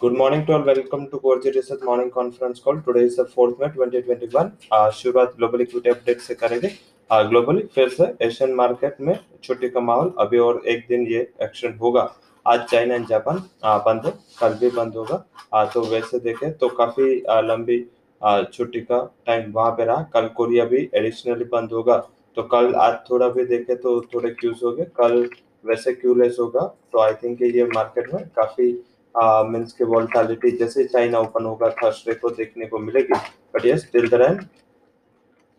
Good morning to all. Welcome to Core Research Morning Conference Call. Today is the 4th May 2021. uh, शुरुआत global equity update से करेंगे. Globally फिर से Asian market में छुट्टी का माहौल अभी और एक दिन ये एक्सटेंड होगा. आज चाइना एंड जापान uh, बंद है. कल भी बंद होगा. Uh, तो वैसे देखें तो काफ़ी uh, लंबी uh, छुट्टी का टाइम वहाँ पे रहा. कल कोरिया भी एडिशनली बंद होगा. तो कल आज थोड़ा भी देखे तो थोड़े क्यूज हो गए कल वैसे क्यूलेस होगा. तो आई थिंक ये मार्केट में काफ़ी मीन्स के वॉल्टालिटी जैसे चाइना ओपन होगा थर्सडे को देखने को मिलेगी। बट यस टिल द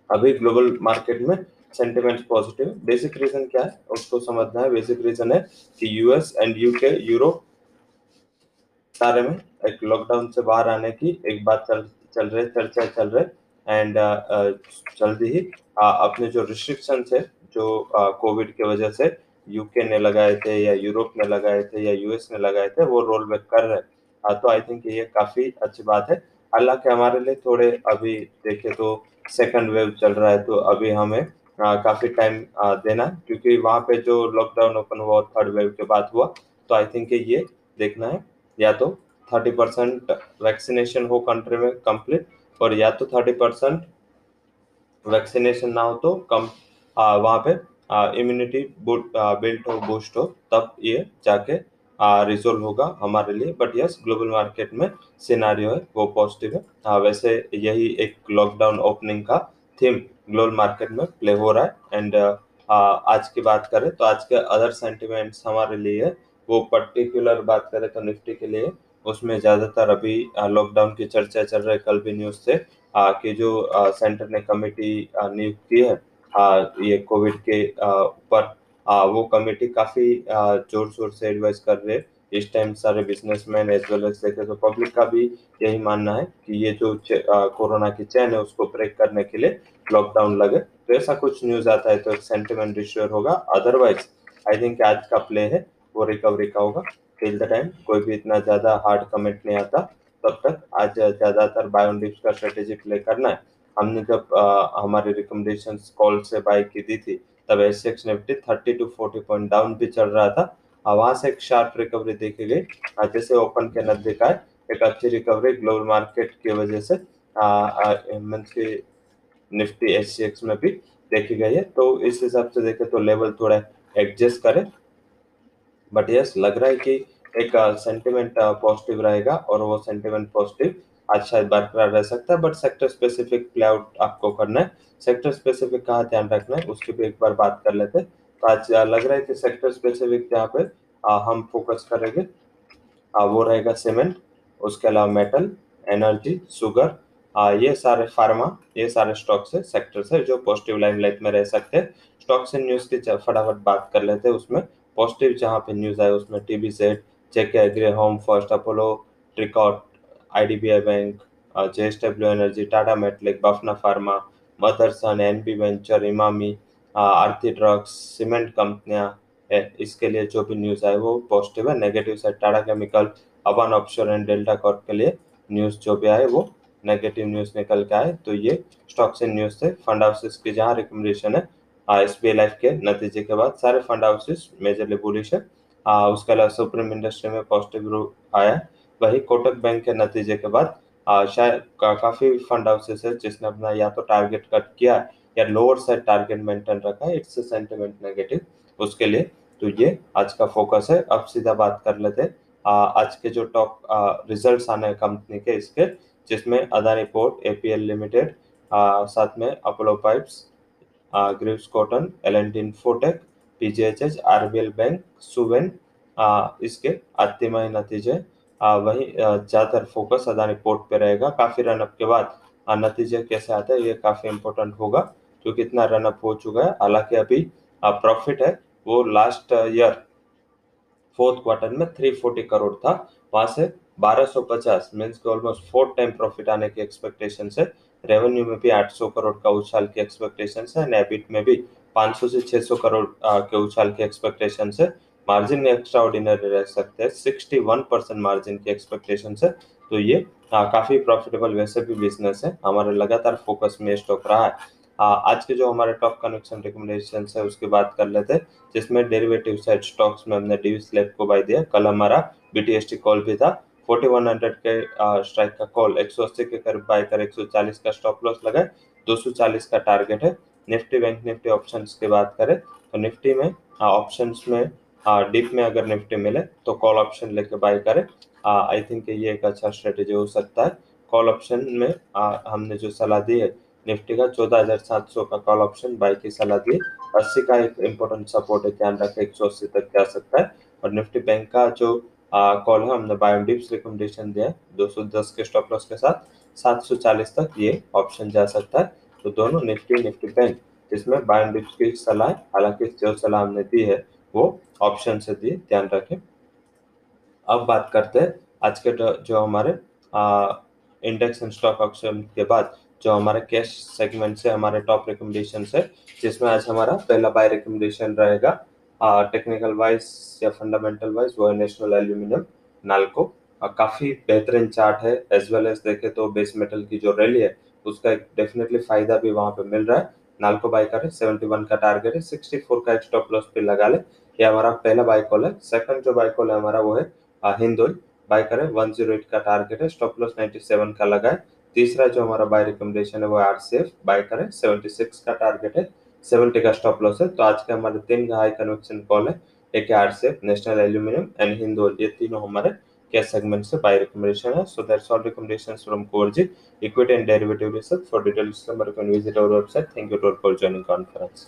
अभी ग्लोबल मार्केट में सेंटिमेंट पॉजिटिव बेसिक रीजन क्या है? उसको समझना है। बेसिक रीजन है कि यूएस एंड यूके यूरोप सारे में एक लॉकडाउन से बाहर आने की एक बात चल चल रहे चर्चा चल रहे एंड जल्दी ही uh, अपने जो रिस्ट्रिक्शन है जो कोविड uh, के वजह से यूके ने लगाए थे या यूरोप ने लगाए थे या यूएस ने लगाए थे वो रोल बैक कर रहे हैं। तो आई थिंक ये काफ़ी अच्छी बात है। हालाँकि हमारे लिए थोड़े अभी देखे तो सेकंड वेव चल रहा है तो अभी हमें आ, काफ़ी टाइम देना क्योंकि वहाँ पे जो लॉकडाउन ओपन हुआ थर्ड वेव के बाद हुआ तो आई थिंक ये देखना है। या तो थर्टी परसेंट वैक्सीनेशन हो कंट्री में कंप्लीट और या तो थर्टी परसेंट वैक्सीनेशन ना हो तो कम वहाँ पे इम्यूनिटी बिल्ट हो बूस्ट हो तब ये जाके रिजोल्व होगा हमारे लिए। बट यस ग्लोबल मार्केट में सिनारियो है वो पॉजिटिव है। आ, वैसे यही एक लॉकडाउन ओपनिंग का थीम ग्लोबल मार्केट में प्ले हो रहा है। एंड आज की बात करें तो आज के अदर सेंटिमेंट्स हमारे लिए है वो पर्टिकुलर बात करें तो निफ्टी के लिए उसमें ज़्यादातर अभी लॉकडाउन की चर्चा चल रही है कल भी न्यूज़ से कि जो सेंटर ने कमेटी नियुक्त की है ये कोविड के ऊपर वो कमेटी काफ़ी ज़ोर शोर से एडवाइस कर रहे इस टाइम सारे बिजनेसमैन एज वेल एज देखे तो पब्लिक का भी यही मानना है कि ये जो कोरोना की चैन है, उसको ब्रेक करने के लिए लॉकडाउन लगे। तो ऐसा कुछ न्यूज़ आता है तो एक सेंटिमेंट डिस्ट्रॉयर होगा। अदरवाइज़ आई थिंक आज का प्ले है, वो रिकवरी का होगा। टिल द टाइम कोई भी इतना ज़्यादा हार्ड कमेंट नहीं आता, तब तक आज ज़्यादातर बायोडिप्स का स्ट्रेटेजी प्ले करना है। हमने जब आ, हमारे रिकमेंडेशन कॉल से बाय की दी थी तब SGX Nifty thirty to forty point down भी चल रहा था। वहाँ से एक शार्प रिकवरी देखी गई। जैसे ओपन के नज़दीक आए एक अच्छी रिकवरी ग्लोबल मार्केट की वजह से निफ्टी एस में भी देखी गई है। तो इस हिसाब से देखे तो लेवल थोड़ा एडजस्ट करे। बट यस लग रहा है कि एक सेंटिमेंट पॉजिटिव रहेगा और वो सेंटिमेंट पॉजिटिव आज शायद बरकरार रह सकता है बट सेक्टर स्पेसिफिक प्लेआउट आपको करना है। सेक्टर स्पेसिफिक कहाँ ध्यान रखना है उसकी भी एक बार बात कर लेते तो आज लग रहा है कि सेक्टर स्पेसिफिक जहाँ पे आ, हम फोकस करेंगे। आ, वो रहेगा सीमेंट उसके अलावा मेटल एनर्जी सुगर आ, ये सारे फार्मा ये सारे स्टॉक्स है सेक्टर्स है जो पॉजिटिव लाइमलाइट में रह सकते हैं। स्टॉक्स एंड न्यूज़ की फटाफट बात कर लेते हैं उसमें। पॉजिटिव जहाँ पे न्यूज़ आए उसमें टीबी set JK agri home first Apollo Tricoat IDBI bank JSW energy Tata Metaliks Bafna pharma Motherson NB venture Emami Aarti drugs cement कंपनियाँ इसके लिए जो भी न्यूज़ आए वो पॉजिटिव है negative side Tata chemical Aban option and Delta Corp के लिए न्यूज़ जो भी आए वो नेगेटिव न्यूज़ निकल के आए। तो ये स्टॉक्स एंड न्यूज़ थे। फंड हाउसेस की जहाँ रिकमेंडेशन है एस बी लाइफ के नतीजे के बाद सारे फंड हाउसेस मेजरली बुलिश है। आ, उसके अलावा सुप्रीम इंडस्ट्री में पॉजिटिव आया। वही कोटक बैंक के नतीजे के बाद शायद का, काफ़ी फंड हाउसेस है जिसने अपना या तो टारगेट कट किया या लोअर साइड टारगेट मेंटेन रखा इट्स सेंटिमेंट नेगेटिव उसके लिए। तो ये आज का फोकस है। अब सीधा बात कर लेते हैं। आज के जो टॉप रिजल्ट्स आने कंपनी के इसके जिसमें अदानी पोर्ट एपीएल लिमिटेड साथ में Apollo pipes Greaves cotton L N T Infotech PGHH RBL bank Suven इसके तिमाही नतीजे वही ज़्यादातर फोकस अदानी पोर्ट पे रहेगा। काफ़ी रनअप के बाद नतीजे कैसे आते हैं, ये काफ़ी इम्पोर्टेंट होगा, क्योंकि इतना रनअप हो चुका है। हालाँकि अभी प्रॉफिट है, वो लास्ट ईयर फोर्थ क्वार्टर में 340 करोड़ था। वहाँ से 1250 मीन्स के ऑलमोस्ट फोर्थ टाइम प्रॉफिट आने की एक्सपेक्टेशन है। रेवेन्यू में भी 800 करोड़ का उछाल की एक्सपेक्टेशन है नेबिट में भी 500 से 600 करोड़ के उछाल की एक्सपेक्टेशन है। मार्जिन में एक्स्ट्रा ऑर्डिनरी रह सकते हैं। सिक्सटी वन परसेंट मार्जिन की एक्सपेक्टेशन है तो ये आ, काफ़ी प्रॉफिटेबल वैसे भी बिज़नेस है। हमारे लगातार फोकस में स्टॉक रहा है। आ, आज के जो हमारे टॉप कनेक्शन रिकमेंडेशन है उसकी बात कर लेते हैं। जिसमें डेरिवेटिव साइड स्टॉक्स में हमने डी स्लैब को बाय दिया। कल हमारा बीटीएसटी कॉल भी था। फोर्टी वन हंड्रेड के स्ट्राइक का कॉल एक सौ अस्सी के करीब बाय कर एक सौ चालीस का स्टॉप लॉस लगाए। दो सौ चालीस का टारगेट है। निफ्टी बैंक निफ्टी ऑप्शन की बात करें। तो निफ्टी में ऑप्शन में डिप में अगर निफ्टी मिले तो कॉल ऑप्शन लेके बाय करें। आई थिंक ये एक अच्छा स्ट्रेटेजी हो सकता है। कॉल ऑप्शन में आ, हमने जो सलाह दी है निफ्टी का चौदह हज़ार सात सौ का कॉल ऑप्शन बाय की सलाह दी अस्सी का एक इम्पोर्टेंट सपोर्ट है ध्यान रखें एक सौ अस्सी तक जा सकता है। और निफ्टी बैंक का जो कॉल है हमने बायो डिप्स रिकमेंडेशन दिया दो सौ दस के स्टॉप लॉस के साथ सात सौ चालीस तक ये ऑप्शन जा सकता है। तो दोनों निफ्टी निफ्टी बैंक जिसमें बायो डिप्स की सलाह हालाँकि जो सलाह हमने दी है वो ऑप्शन से दी ध्यान रखें। अब बात करते हैं आज के जो हमारे इंडेक्स एंड स्टॉक ऑप्शन के बाद जो हमारे कैश सेगमेंट से, हमारे टॉप रिकमेंडेशन है जिसमें आज हमारा पहला बाय रिकमेंडेशन रहेगा टेक्निकल वाइज या फंडामेंटल वाइज वो नेशनल एल्यूमिनियम नालको काफ़ी बेहतरीन चार्ट है एज वेल एज देखे तो बेस मेटल की जो रैली है, उसका एक डेफिनेटली फ़ायदा भी वहाँ पे मिल रहा है। नालको बाय करें 71 का टारगेट है 64 का एक स्टॉप लॉस पे लगा ले। ये हमारा पहला बाय कॉल है। सेकंड जो बाय कॉल है हमारा वो है हिंदोल बाय करें 108 का टारगेट है स्टॉप लॉस 97 का लगाए तीसरा जो हमारा बाय रिकमेंडेशन है वो आरसीएफ बाय करें 76 का टारगेट है 70 का स्टॉप लॉस है। तो आज के हमारे तीन हाई कन्वेक्शन कॉल है, एक आरसीएफ नेशनल एल्यूमिनियम एंड हिंदोल ये तीनों हमारे cash segments से buy recommendation so that's all recommendations from CoreG equity and derivative research. For detailed summary you can visit our website. Thank you all for joining conference.